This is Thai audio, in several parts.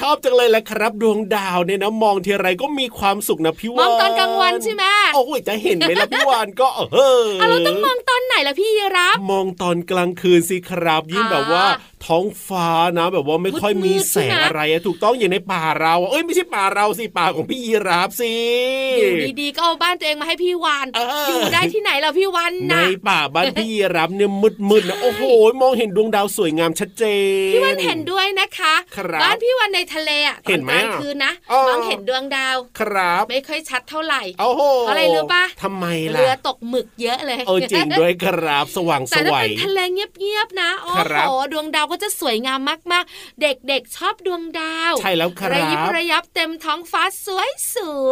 ชอบจังเลยแหละครับ ดวงดาวเนี่ยนะมองทีไรก็มีความสุขนะพี่วานมองตอนกลางวันใช่ไหมโอ้ยจะเห็นไหมล่ะพี่วานก็เออเราต้องมองตอนไหนล่ะพี่รับ มองตอนกลางคืนสิครับยิ่งแบบว่าท้องฟ้านะ แบบว่าไม่ค่อยมีแสงอะไรอะถูกต้องอย่างในป่าเราอะเอ้ยไม่ใช่ป่าเราสิป่าของพี่ยีราฟสิอยู่ดีๆก็เอาบ้านตัวเองมาให้พี่วานเออออยู่ได้ที่ไหนล่ะพี่วานในน่ะป่าบ้านพี่ยีราฟเนี่ยมืดๆนะโอ้โห มองเห็นดวงดาวสวยงามชัดเจนพี่วันเห็นด้วยนะคะครับบ้านพี่วันในทะเลอะตเห็อนนไหมกลางอะคืนนะอ๋อมองเห็นดวงดาวครับ ไม่ค่อยชัดเท่าไหร่โอ้โหเพราะอะไรรู้ปะทำไมล่ะเรือตกหมึกเยอะเลยเออจริงด้วยครับสว่างสแต่ถ้าวัเป็ยนทะเลเงียบๆนะโอ้ครับโหดวงดาวก็จะสวยงามมากๆ เด็กๆชอบดวงดาว ใช่แล้วคระรัยิบบระยับเต็มท้องฟ้าสวย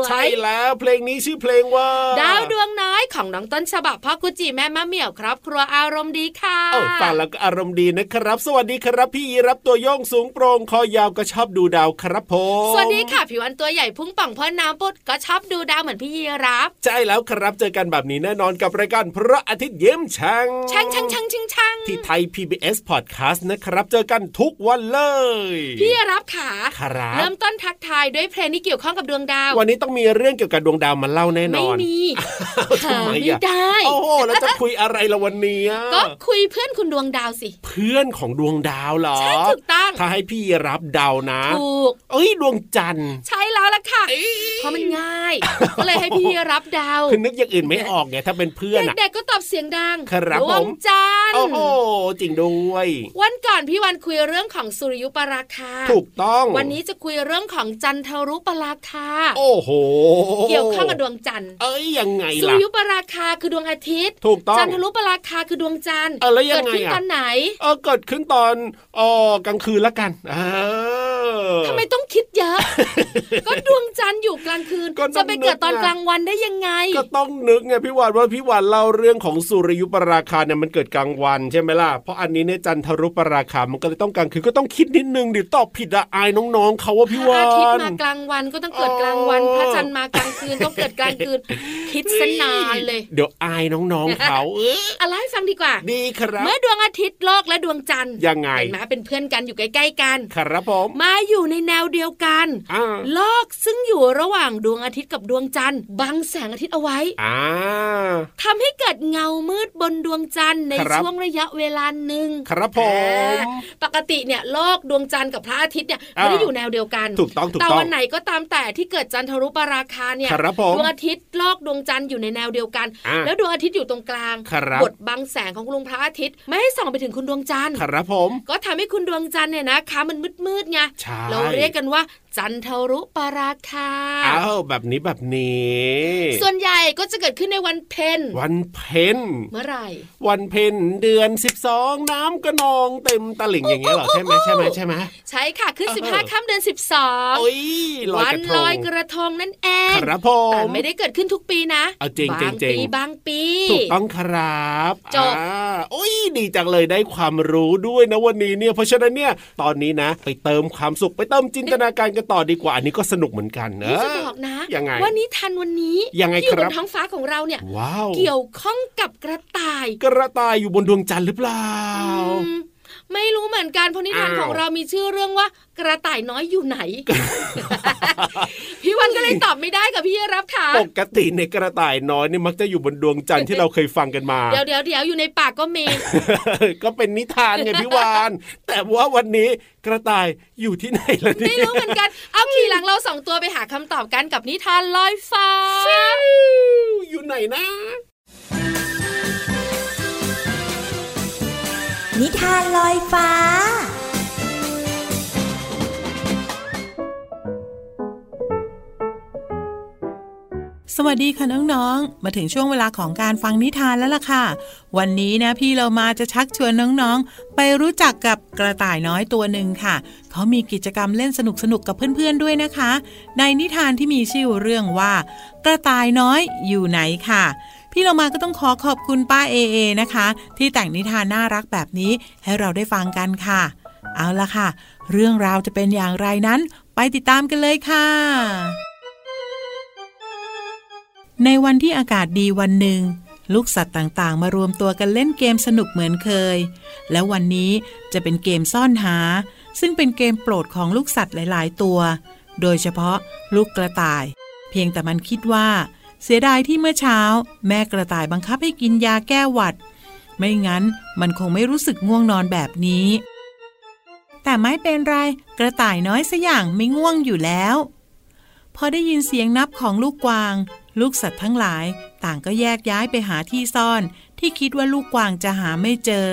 ๆใช่แล้วเพลงนี้ชื่อเพลงว่า ดาวดวงน้อย ของน้องต้นฉบับพ่อกุจิแม่มะเหมี่ยวครับครัวอารมณ์ดีค่ะเออฟังแล้วก็อารมณ์ดีนะครับ สวัสดีครับพี่ยีรับตัวโย่องสูงโปร่งคอยาวก็ชอบดูดาวครับผมสวัสดีค่ะผิววันตัวใหญ่พุ่งป่องพ่นน้ำปุดก็ชอบดูดาวเหมือนพี่ยีรับใช่แล้วครับเจอกันแบบนี้แน่นอนกับรายการพระอาทิตย์เยิ้มช่างช่างช่างช่างช่างช่างที่ไทย PBS Podcast นะครับ เจอกันทุกวันเลย พี่ยีรับขาครับเริ่มต้นทักทายด้วยเพลงที่เกี่ยวข้องกับดวงดาว วันนี้ต้องมีเรื่องเกี่ยวกับดวงดาวมาเล่าแน่นไม่อนมีทำไมไม่อะได้โอ้โหแล้วจะคุยอะไรละวันนี้อะก็คุยเพื่อนคุณดวงดาวสิ เพื่อนของดวงดาวเหรอใช่ถูกต้องถ้าให้พี่รับเดานะถูกเอ้ยดวงจันทร์ใช่แล้วล่ะค่ะเพราะมันง่ายก็เลยให้พี่รับดาวคือนึกอย่างอื่นไม่ออกไงถ้าเป็นเพื่อนอะเด็กๆก็ตอบเสียงดังครับดวผงมจันทร์โอ้โหจริงด้วย วันก่อนพี่วันคุยเรื่องของสุริยุปราคา ถูกต้อง วันนี้จะคุยเรื่องของจันทรุปราคา โอ้โห เกี่ยวข้องกับดวงจันทร์เอ้ยยังไงสุล่ะริยุปราคาคือดวงอาทิตย์ ถูกต้องจันทรุปราคาคือดวงจันทร์เออแล้วยังเกิดไงขึ้นอะตอนไหนเออเกิดขึ้นตอนเออกลางคืนละกันเออทำไมต้องคิดเยอะ ก็ดวงจันทร์อยู่กลางคืนก็ต้องจะไปเกิดตอนนึกไงกลางวันได้ยังไง ก็ต้องนึกไงพี่วานว่าพี่วานเล่าเรื่องของสุริยุปราคาเนี่ยมันเกิดกลางวันใช่ไหมล่ะเพราะอันนี้เนี่ยจันทรุปราคามันก็เลยต้องกลางคืนก็ต้องคิดนิดนึงเดี๋ยวตอบผิดอะอายน้องๆเขาว่าพี่พระวาอาทิตย์นมากลางวันก็ต้องเกิดกลางวันอ๋อพระจันทร์มากลางคืนต้องเกิดกลางคืนคิดสนานเลย เดี๋ยวอายน้องๆเขาเอออะไรให้ฟังดีกว่า ดีครับ เมื่อดวงอาทิตย์โลกและดวงจันทร์ยังไงเห็นไหมเป็นเพื่อนกันอยู่ใกล้ๆกัน ครับผมมาอยู่ในแนวเดียวกันอ่าโลกซึ่งอยู่ระหว่างดวงอาทิตย์กับดวงจันทร์บังแสงอาทิตย์เอาไว้อ่าทำให้เกิดเงามืดบนดวงจันทร์ในครับช่วงระยะเวลาหนึ่งครับผมปกติเนี่ยโลกดวงจันทร์กับพระอาทิตย์เนี่ยอ่าไม่ได้อยู่แนวเดียวกันถูกต้องถูกแต่ต้องวันไหนก็ตามแต่ที่เกิดจันทรุปราคาเนี่ยครับผมดวงอาทิตย์โลกดวงจันทร์อยู่ในแนวเดียวกันอ่าแล้วดวงอาทิตย์อยู่ตรงกลางครับบดบังแสงของคุณลุงพระอาทิตย์ ไม่ให้ส่องไปถึงคุณดวงจันทร์ครับผมก็ทำให้คุณดวงจันทร์เนี่ยนะคะมันมืดๆไงใช่เราเรียกกันว่า จันทรุปราคาอ้าวแบบนี้แบบนี้ ส่วนใหญ่ก็จะเกิดขึ้นในวันเพ็ญวันเพ็ญเมื่อไหร่ วันเพ็ญเดือนสิบสองน้ำก็นองเต็มตลิ่งอย่างเงี้ยเหรอใช่ไหมใช่ไหมใช่ไหมใช่ค่ะขึ้นเออสิบห้าค่ำเดือนสิบสองโอ้ยลอยวักระทลอยงกระทงนั่นเองครับผมแต่ไม่ได้เกิดขึ้นทุกปีนะเอาจริงบางจริงปีๆบางปีถูกต้องครับจบอ่าโอ้ยดีจังเลยได้ความรู้ด้วยนะวันนี้เนี่ยเพราะฉะนั้นเนี่ยตอนนี้นะ ไปเติมความสุขไปเติมจินตนาการกันต่อดีกว่าอันนี้ก็สนุกเหมือนกันเนนี่อะจะบอกนะยังไงว่านิทานวันนี้ยังไงที่อยู่ครับบนท้องฟ้าของเราเนี่ยว้าวเกี่ยวข้องกับกระต่าย กระต่ายอยู่บนดวงจันทร์หรือเปล่าอืม ไม่รู้เหมือนกันเพราะนิทานอ้าวของเรามีชื่อเรื่องว่า กระต่ายน้อยอยู่ไหน พี่วันก็เลยตอบไม่ได้กับพี่รับค่ะปกติในกระต่ายน้อยนี่มักจะอยู่บนดวงจันทร์ที่เราเคยฟังกันมาเดี๋ยวเดี๋ยวเดี๋ยวอยู่ในปากก็มีก็เป็นนิทานไงพี่วานแต่ว่าวันนี้กระต่ายอยู่ที่ไหนล่ะเนี่ไม่ยรู้เหมือนกันเอาขี่หลังเราสองตัวไปหาคำตอบกันกับนิทานลอยฟ้าอยู่ไหนนะ นิทานลอยฟ้า สวัสดีค่ะน้องๆ มาถึงช่วงเวลาของการฟังนิทานแล้วล่ะค่ะ วันนี้นะพี่เรามาจะชักชวนน้องๆ ไปรู้จักกับกระต่ายน้อยตัวหนึ่งค่ะ เขามีกิจกรรมเล่นสนุกๆกับเพื่อนๆด้วยนะคะ ในนิทานที่มีชื่อเรื่องว่า กระต่ายน้อยอยู่ไหนค่ะ พี่เรามาก็ต้องขอขอบคุณป้าเอเอนะคะ ที่แต่งนิทานน่ารักแบบนี้ให้เราได้ฟังกันค่ะ เอาละค่ะ เรื่องราวจะเป็นอย่างไรนั้น ไปติดตามกันเลยค่ะ ในวันที่อากาศดีวันหนึ่งลูกสัตว์ต่างๆ มารวมตัวกันเล่นเกมสนุกเหมือนเคย แล้ววันนี้จะเป็นเกมซ่อนหา ซึ่งเป็นเกมโปรดของลูกสัตว์หลาย ๆ ตัว โดยเฉพาะลูกกระต่าย เพียงแต่มันคิดว่า เสียดายที่เมื่อเช้า แม่กระต่ายบังคับให้กินยาแก้หวัด ไม่งั้นมันคงไม่รู้สึกง่วงนอนแบบนี้ แต่ไม่เป็นไร กระต่ายน้อยสัอย่างไม่ง่วงอยู่แล้ว พอได้ยินเสียงนับของลูกกวาง ลูกสัตว์ทั้งหลาย ต่างก็แยกย้ายไปหาที่ซ่อน ที่คิดว่าลูกกวางจะหาไม่เจอ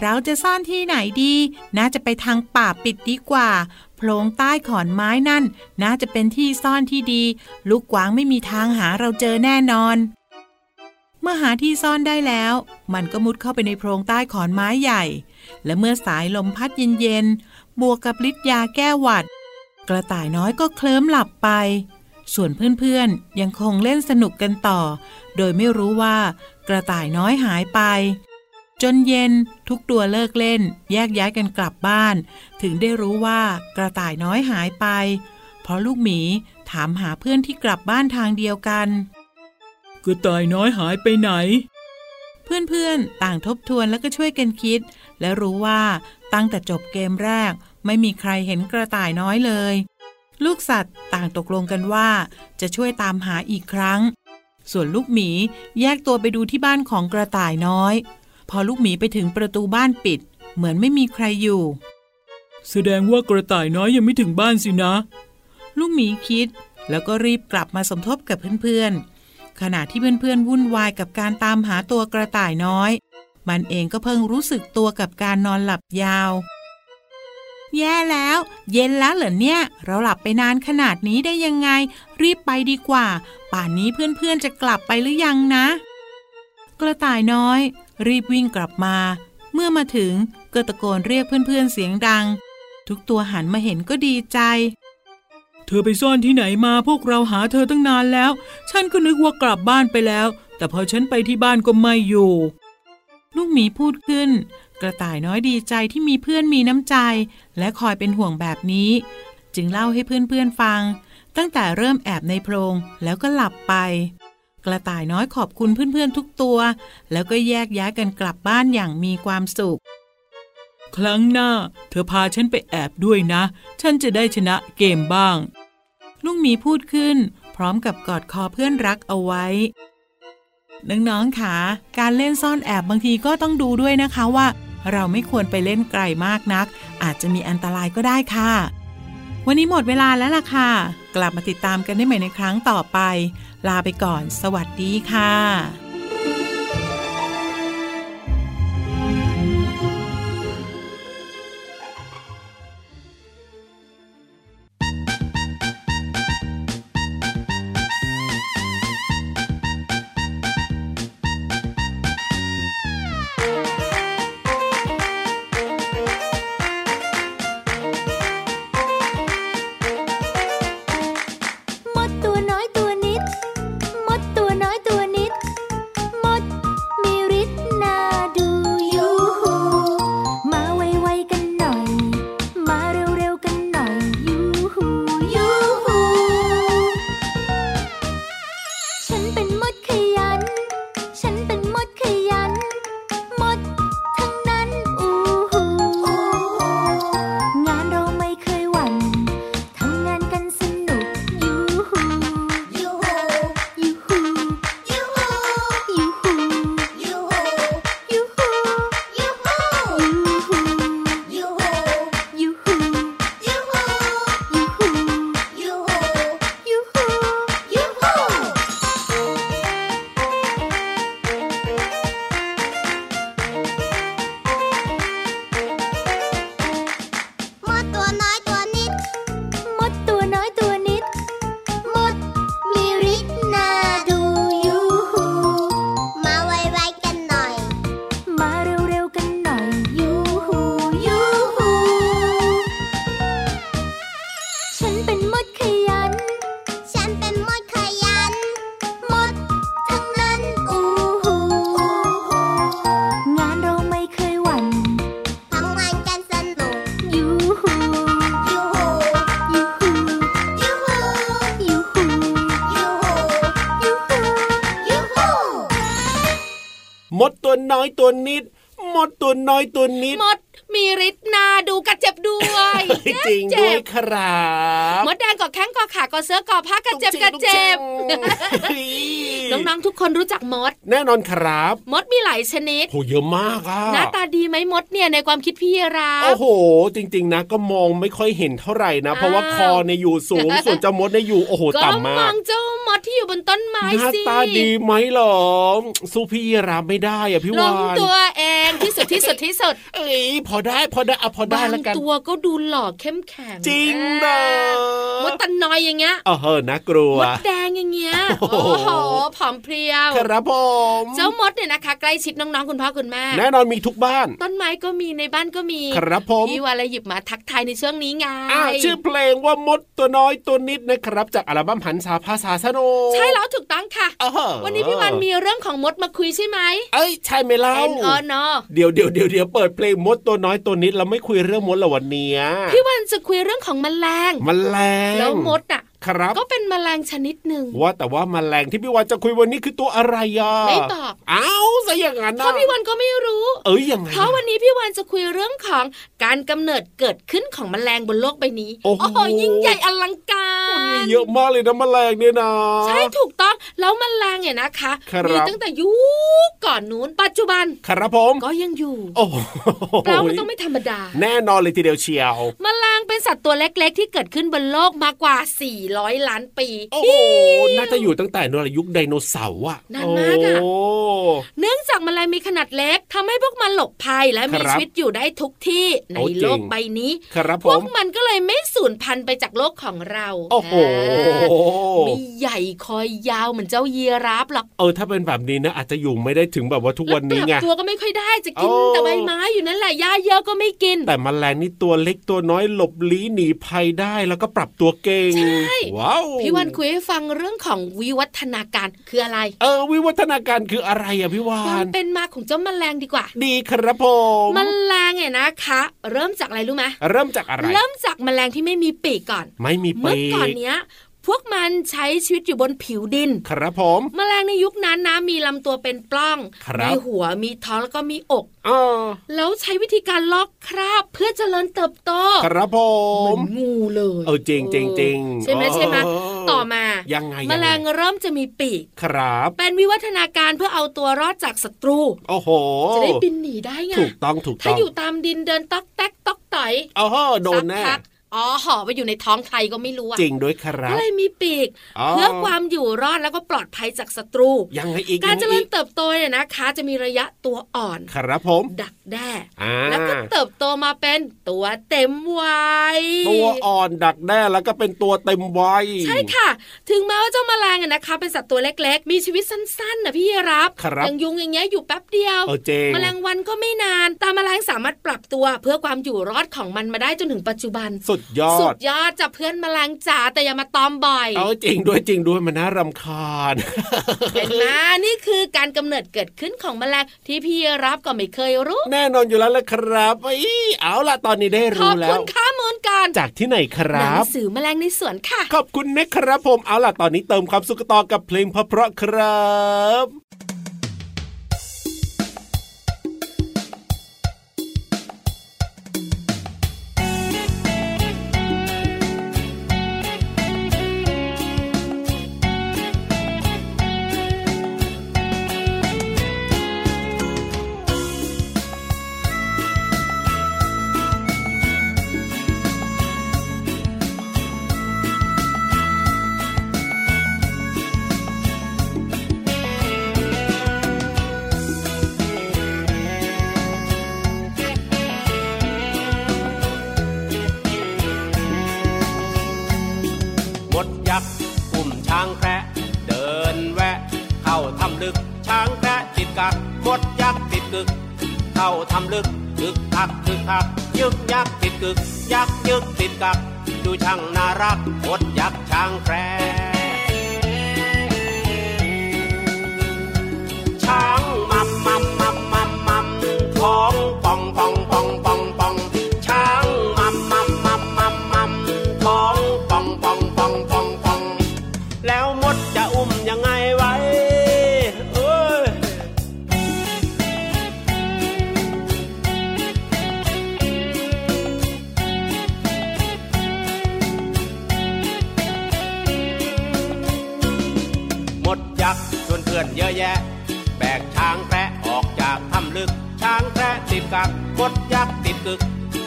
เราจะซ่อนที่ไหนดี น่าจะไปทางป่าปิดดีกว่า โพรงใต้ขอนไม้นั่น น่าจะเป็นที่ซ่อนที่ดี ลูกกวางไม่มีทางหาเราเจอแน่นอน เมื่อหาที่ซ่อนได้แล้ว มันก็มุดเข้าไปในโพรงใต้ขอนไม้ใหญ่ และเมื่อสายลมพัดเย็นๆ บวกกับฤทธิ์ยาแก้หวัด กระต่ายน้อยก็เคลิ้มหลับไป ส่วนเพื่อนๆ ยังคงเล่นสนุกกันต่อ โดยไม่รู้ว่ากระต่ายน้อยหายไป จนเย็นทุกตัวเลิกเล่น แยกย้ายกันกลับบ้าน ถึงได้รู้ว่ากระต่ายน้อยหายไป เพราะลูกหมีถามหาเพื่อนที่กลับบ้านทางเดียวกันกระต่ายน้อยหายไปไหน เพื่อนๆต่างทบทวนแล้วก็ช่วยกันคิด และรู้ว่าตั้งแต่จบเกมแรก ไม่มีใครเห็นกระต่ายน้อยเลย ลูกสัตว์ต่างตกลงกันว่า จะช่วยตามหาอีกครั้ง ส่วนลูกหมีแยกตัวไปดูที่บ้านของกระต่ายน้อย พอลูกหมีไปถึงประตูบ้านปิด เหมือนไม่มีใครอยู่ แสดงว่ากระต่ายน้อยยังไม่ถึงบ้านสินะ ลูกหมีคิด แล้วก็รีบกลับมาสมทบกับเพื่อนๆ ขณะที่เพื่อนๆ วุ่นวายกับการตามหาตัวกระต่ายน้อย มันเองก็เพิ่งรู้สึกตัวกับการนอนหลับยาว แย่แล้ว เย็นแล้วเหรอเนี่ย เราหลับไปนานขนาดนี้ได้ยังไง รีบไปดีกว่า ป่านนี้เพื่อนๆ จะกลับไปหรือยังนะ กระต่ายน้อย รีบวิ่งกลับมา เมื่อมาถึงก็ตะโกนเรียกเพื่อนๆเสียงดัง ทุกตัวหันมาเห็นก็ดีใจ เธอไปซ่อนที่ไหนมาพวกเราหาเธอตั้งนานแล้ว ฉันก็นึกว่ากลับบ้านไปแล้ว แต่พอฉันไปที่บ้านก็ไม่อยู่ ลูกหมีพูดขึ้น กระต่ายน้อยดีใจที่มีเพื่อนมีน้ำใจ และคอยเป็นห่วงแบบนี้ จึงเล่าให้เพื่อนๆฟัง ตั้งแต่เริ่มแอบในโพรงแล้วก็หลับไป กระต่ายน้อยขอบคุณเพื่อนๆทุกตัว แล้วก็แยกย้ายกันกลับบ้านอย่างมีความสุข ครั้งหน้า เธอพาฉันไปแอบด้วยนะ ฉันจะได้ชนะเกมบ้าง ลุงมีพูดขึ้น พร้อมกับกอดคอเพื่อนรักเอาไว้ น้องๆค่ะการเล่นซ่อนแอบบางทีก็ต้องดูด้วยนะคะว่า เราไม่ควรไปเล่นไกลมากนัก อาจจะมีอันตรายก็ได้ค่ะ วันนี้หมดเวลาแล้วล่ะค่ะ กลับมาติดตามกันได้ใหม่ในครั้งต่อไป ลาไปก่อน สวัสดีค่ะ น้อยตัวนิดมดตัวน้อยตัวนิดมดมีฤทธิ์นาดูกระเจ็บด้วยจริงด้วยครับมดแดงกอแข้งกอขากอเสื้อกอผ้ากระเจ็บกระเจ็บน้องๆทุกคนรู้จักมด แน่นอนครับ มดมีหลายชนิดโอ้เยอะมากอะหน้าตาดีไหมมดเนี่ยในความคิดพี่ราโอ้โห จริง ๆ นะ ก็มองไม่ค่อยเห็นเท่าไหร่นะ เพราะว่าคอในอยู่สูงส่วนเจ้ามดในอยู่โอ้โหต่ำมากก็มองเจ้ามดที่อยู่บนต้นไม้สิหน้าตาดีไหมหรอสู้พี่ราไม่ได้อะพี่วานลงตัวเองที่สุดที่สุดที่สุดเอ้ยพอได้พอได้อาพอได้บางแล้วกันตัวก็ดูหล่อเข้มแข็ง จริงเอนะอมดตันน้อยอย่างเงี้ยเออเฮ้อน่ากลัวมดแดงอย่างเงี้ยโอ้โอ้โหโหผอมเพรียวครับผมเจ้ามดเนี่ยนะคะ ใกล้ชิดน้องๆคุณพ่อคุณแม่แน่นอนมีทุกบ้าน ต้นไม้ก็มีในบ้านก็มีครับผมพี่วาเลยหยิบมาทักทายในช่วงนี้ไงอ่าชื่อเพลงว่ามดตัวน้อยตัวนิดนะครับ จากอัลบั้มหันษาภาษาสนุกใช่แล้วถูกต้องค่ะเออวันนี้พี่วันมีเรื่องของมดมาคุยใช่ไหมเอ้ยใช่ไหมเล่า N O N O เดี๋ยวเดี๋ยวเดี๋ยวเดี๋ยวเปิดเพลงมดตัวน้อยตัวนิดเราไม่คุยเรื่องมดละวันเนี้ยพี่วันจะคุยเรื่องของแมลงแมลงแล้วมดอะ ครับ ก็เป็นแมลงชนิดหนึ่งว่าแต่ว่าแมลงที่พี่วันจะคุยวันนี้คือตัวอะไรอะไม่บอกอ้าวซะอย่างนั้นเพนะราะพี่วันก็ไม่รู้ เอ้ยยังไงเพราะวันนี้พี่วันจะคุยเรื่องของการกำเนิดเกิดขึ้นของแมลงบนโลกใบนี้ โอ้โหยิ่งใหญ่อลังกามันรมีเยอะมากเลยนะแมลงเนี่ยนะใช่ถูกต้องแล้วแมลงเนี่ยนะคะครับมีตั้งแต่ยุคก่อนนู้นปัจจุบันครับผมก็ยังอยู่ โอ้โหแปลว่ามันต้องไม่ธรรมดา แน่นอนเลยทีเดียวเชียวแมลงเป็นสัตว์ตัวเล็กๆ ที่เกิดขึ้นบนโลกมากว่า400 ล้านปี โอ้โหน่าจะอยู่ตั้งแต่นยุคไดโนเสาร์อะนานมากอะโเนื่องจากแมลงมีขนาดเล็กทำให้พวกมันหลบภัยและมีครับชีวิตอยู่ได้ทุกที่ในโอ้จริงโลกใบนี้ครับพผวกมมันก็เลยไม่สูญพันธุ์ไปจากโลกของเราโอ้โหอ่าไม่ใหญ่คอยยาวเหมือนเจ้ายีราฟหรอกเออถ้าเป็นแบบนี้นะอาจจะอยู่ไม่ได้ถึงแบบว่าทุกวันนี้ไงแล้วปรับตัวก็ไม่ค่อยได้จะกินโอ้แต่ใบไม้อยู่นั่นแหละหญ้าเยอะก็ไม่กิน แต่แมลงนี่ตัวเล็กตัวน้อยหลบลี้หนีภัยได้แล้วก็ปรับตัวเก่งใช่ว้าวพี่วันคุยให้ฟังเรื่องของวิวัฒนาการคืออะไร เออ วิวัฒนาการคืออะไรอะพี่วาความนเป็นมาของเจ้าแมลงดีกว่า ดีครับผมแมลงเนี่ยนะคะ เริ่มจากอะไรรู้ไหมเริ่มจากอะไร เริ่มจากแมลงที่ไม่มีปีกก่อน ไม่มีเมื่อปีก่อนกเนี้ย พวกมันใช้ชีวิตอยู่บนผิวดิน ครับผม แมลงในยุคนั้นนะมีลำตัวเป็นปล้องครับมีหัวมีท้องแล้วก็มีอกเออแล้วใช้วิธีการลอกคราบเพื่อเจริญเติบโต ครับผเหมืมอนงูเลย เออจริงจริงจริงใช่ไหมใช่ไหมเออต่อมายังไงแมลงยังไงเริ่มจะมีปีก ครับ เป็นวิวัฒนาการเพื่อเอาตัวรอดจากศัตรู โอ้โห จะได้บินหนีได้ไง ถูกต้องถูกถ้าต้องอยู่ตามดินเดินต๊อกแต๊กต๊อกต่อยเออโดนแน่สักพัก อ๋อห่อไปอยู่ในท้องใครก็ไม่รู้อะจริงด้วยครัก็บเลยมีปีกอ๋อเพื่อความอยู่รอดแล้วก็ปลอดภัยจากศัตรูยังไงอีกการเจริญยังไงอีเติบโตเนี่ยนะคะ จะมีระยะตัวอ่อนครับผม ดักแด้อ่าแล้วก็เติบโตมาเป็นตัวเต็มวัยตัวอ่อนดักแด้แล้วก็เป็นตัวเต็มวัยใช่ค่ะ ถึงแม้ว่าเจ้าแมลงอะนะคะ เป็นสัตว์ตัวเล็ก ๆ มีชีวิตสั้นๆนะพี่รับครับอย่างยุงอย่างเงี้ยอยู่แป๊บเดียวเออเจงแมลงวันก็ไม่นานแต่แมลงสามารถปรับตัวเพื่อความอยู่รอดของมันมาได้จนถึงปัจจุบันสุดยอสุดดยอดจะเพื่อนแมลงจ๋าแต่อย่ามาตอมบ่อย เออจริงด้วยจริงด้วยมันน่ารำคาญเห็นไหมนี่คือการกำเนิดเกิดขึ้นของแมลงที่พี่รับก็ไม่เคยรู้ แน่นอนอยู่แล้วละครับเอ้ยเอาล่ะตอนนี้ได้ขอรู้บแล้คุวณข้ามูลกันจากที่ไหนคหรันับสือแมลงในสวนค่ะ ขอบคุณนะครับผมเอาล่ะตอนนี้เติมความสุขต่อกับเพลงเพราะๆครับ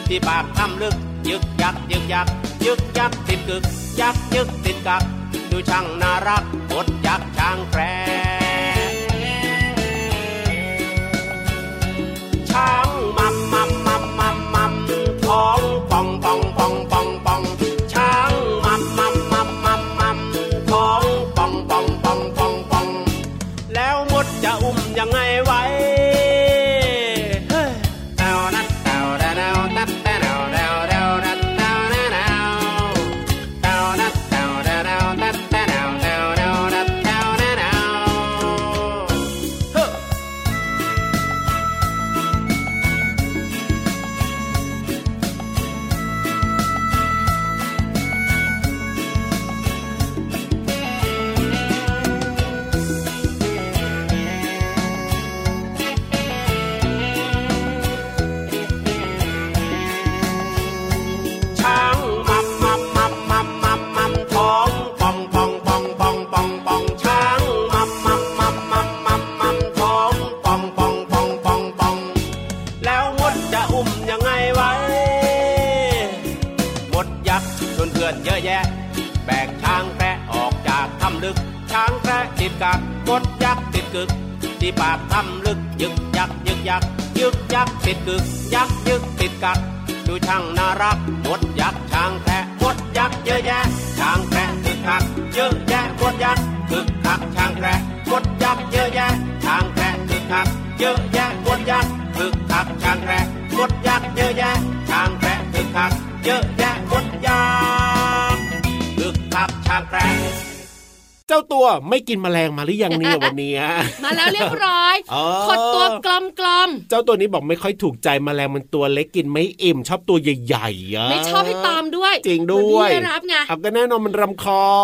ที่ปากถ้ำลึก ยึกยักยึกยักยึกยักติดกึก ยักยึกติดกัก ดูช่างน่ารักมดยักช่างแพะ ยักติดกึกที่ปากถ้ำลึกยึกยักยึกยักยึกยักติดกึก ยักยึกติดกักดูช่างน่ารักมดยักษ์ช้างแพะมดยักษ์เยอะแยะช้างแพะคึกคักเยอะแยะมดยักษ์คึกคักช้างแพะมดยักษ์เยอะแยะช้างแพะคึกคักเยอะแยะมดยักษ์คึกคักช้างแพะมดยักษ์เยอะแยะช้างแพะคึกคักเยอะแยะมดยักษ์คึกคักช้างแพะ เจ้าตัวไม่กินแมลงมาหรือยังเนี่ยวันเนี้ยมาแล้วเรียบร้อยอ๋อขดตัวกลมกลมเจ้าตัวนี้บอกไม่ค่อยถูกใจแมลงมันตัวเล็กกินไม่อิ่มชอบตัวใหญ่ๆอะๆไม่ชอบให้ตามด้วย จริงด้วยเหมือนพี่รับไงเอาก็แน่นอนมันรำคา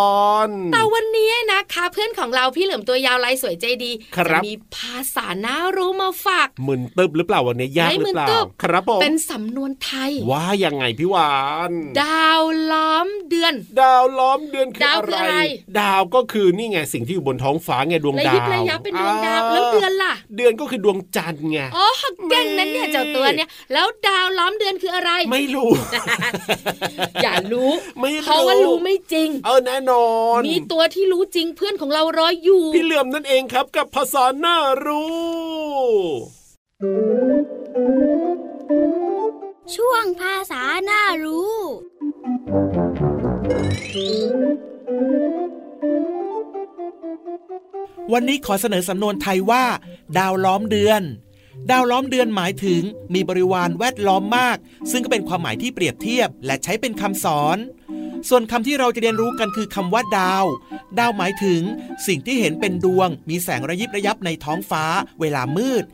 ญแต่วันนี้นะคะเพื่อนของเราพี่เหลือมตัวยาวลายสวยใจดีครับจะมีภาษาน่ารู้มาฝากมึนตึบหรือเปล่าวันนี้ยากไม่หรือเปล่ามึนตึ๊บครับผมเป็นสำนวนไทย ว่ายังไงพี่วาน ดาวล้อมเดือน ดาวล้อมเดือนคือดาวอะคือไรอะไร ดาวก็คือนี่ไงสิ่งที่อยู่บนท้องฟ้าไงดวงระดาวยิบระยับเป็นดวงดาวอ่แล้วเดือนล่ะ เดือนก็คือดวงจันทร์ไงอ๋อเก่งนั้นเนี่ยเจ้าตัวเนี่ย แล้วดาวล้อมเดือนคืออะไร ไม่รู้ อย่ารู้ไม่รู้เพราะว่ารู้ไม่จริง เออแน่นอน มีตัวที่รู้จริงเพื่อนของเรารออยู่ พี่เหลื่อมนั่นเองครับกับภาษาหน้ารู้ช่วงภาษาหน้ารู้ วันนี้ขอเสนอสำนวนไทยว่า ดาวล้อมเดือน ดาวล้อมเดือนหมายถึงมีบริวารแวดล้อมมาก ซึ่งก็เป็นความหมายที่เปรียบเทียบ และใช้เป็นคำสอน ส่วนคำที่เราจะเรียนรู้กันคือคำว่าดาว ดาวหมายถึง สิ่งที่เห็นเป็นดวง มีแสงระยิบระยับในท้องฟ้า เวลามืด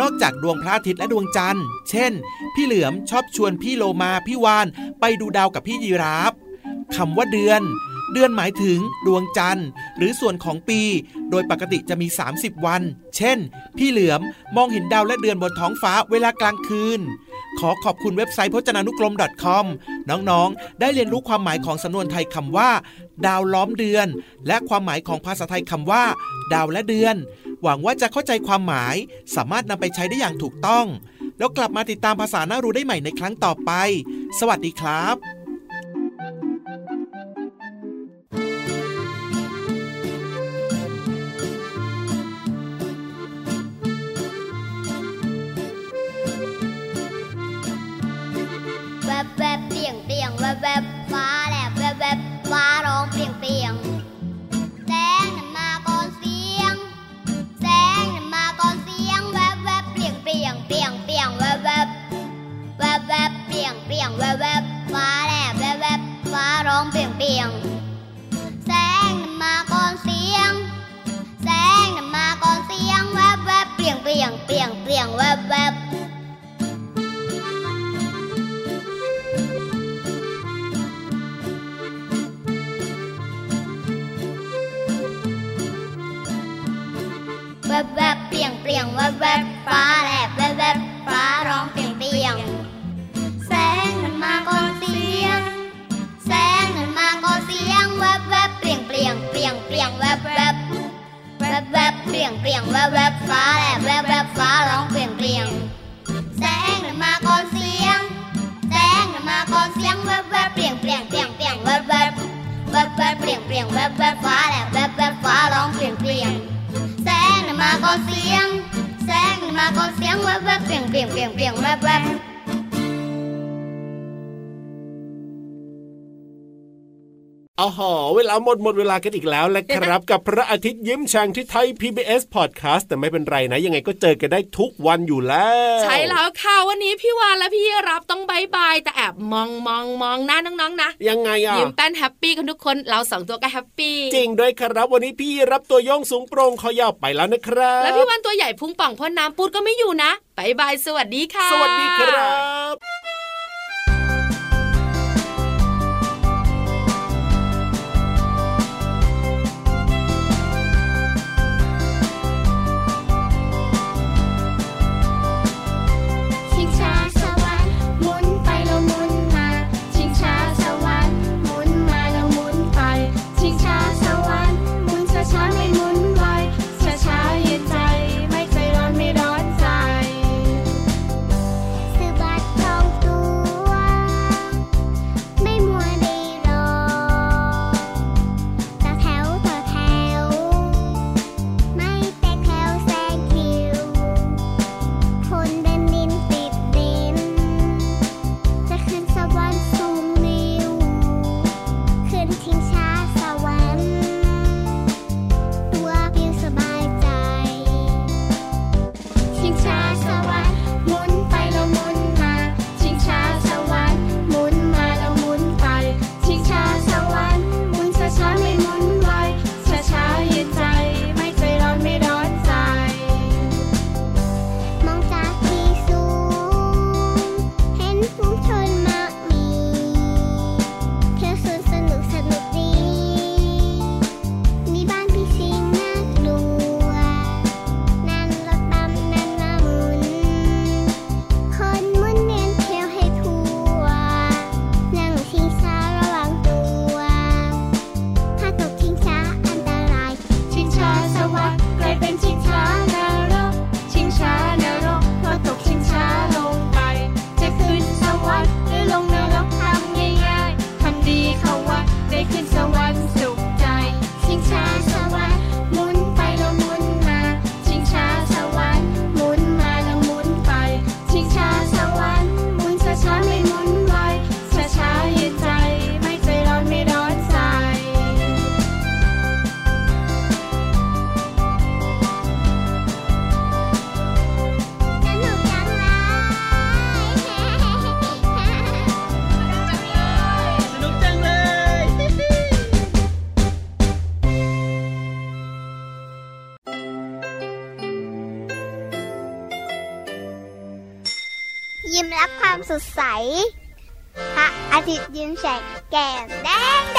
นอกจากดวงพระอาทิตย์และดวงจันทร์ เช่น พี่เหลือมชอบชวนพี่โลมาพี่วานไปดูดาวกับพี่ยีราฟคำว่าเดือน เดือนหมายถึงดวงจันทร์ หรือส่วนของปี โดยปกติจะมี 30 วัน เช่น พี่เหลือมมองเห็นดาวและเดือนบนท้องฟ้าเวลากลางคืน ขอขอบคุณเว็บไซต์พจนานุกรม .com น้องๆ ได้เรียนรู้ความหมายของสำนวนไทยคำว่า ดาวล้อมเดือน และความหมายของภาษาไทยคำว่า ดาวและเดือน หวังว่าจะเข้าใจความหมาย สามารถนำไปใช้ได้อย่างถูกต้อง แล้วกลับมาติดตามภาษาหน้ารู้ได้ใหม่ในครั้งต่อไป สวัสดีครับ บแวบเปลี่ยงเปลี่ยงแวบแวบฟ้าแลบแวบแวบฟ้าร้องเปลี่ยงเปลี่ยงแสงน่ะมาก่อนเสียง แสงน่ะมาก่อนเสียงแวบแวบเปลี่ยงเปลี่ยงเปลี่ยงเปลี่ยงแวบแวบแวบแวบเปลี่ยงเปลี่ยงแวบแวบฟ้าแลบแวบแวบฟ้าร้องเปลี่ยงเปลี่ยง แวบแวบฟ้าแลบแวบแวบฟ้าร้องเปลี่ยงเปลี่ยงแสงนั้นมาก่อนเสียง แสงนั้นมาก่อนเสียงแวบแวบเปลี่ยงเปลี่ยงเปลี่ยงเปลี่ยงแวบแวบแวบแวบเปลี่ยงเปลี่ยงแวบแวบฟ้าแลบแวบแวบฟ้าร้องเปลี่ยงเปลี่ยงแสงน่ะมาก่อนเสียง แสงน่ะมาก่อนเสียงแวบแวบเปลี่ยงเปลี่ยงเปลี่ยงเปลี่ยงแวบแวบแวบแวบเปลี่ยงเปลี่ยงแวบแวบฟ้าแลบแวบแวบฟ้าร้องเปลี่ยงเปลี่ยงแสงน่ะมาก่อนเสียง มาก็เสียงแวบแวบเปลี่ยงเปลี่ยงเปลี่ยงเปลี่ยงแวบแวบ อ๋อหอเวลาหมดหมดเวลากันอีกแล้วแหละครับ กับพระอาทิตย์ยิ้มแฉ่งที่ไทย PBS Podcast แต่ไม่เป็นไรนะ ยังไงก็เจอกันได้ทุกวันอยู่แล้ว ใช่แล้วค่ะวันนี้พี่วานและพี่รับต้อง bye bye แต่แอบมองมองมองหน้าน้องๆนะยังไงอะยิ้มแป้น happy กันทุกคนเราสองตัวก็ happy จริงด้วยครับ วันนี้พี่รับตัวโยงสูงโปร่งคอยาวไปแล้วนะครับ แล้วพี่วานตัวใหญ่พุงป่องพ่นน้ำปูดก็ไม่อยู่นะบายบายสวัสดีค่ะ สวัสดีครับ ยิ้ม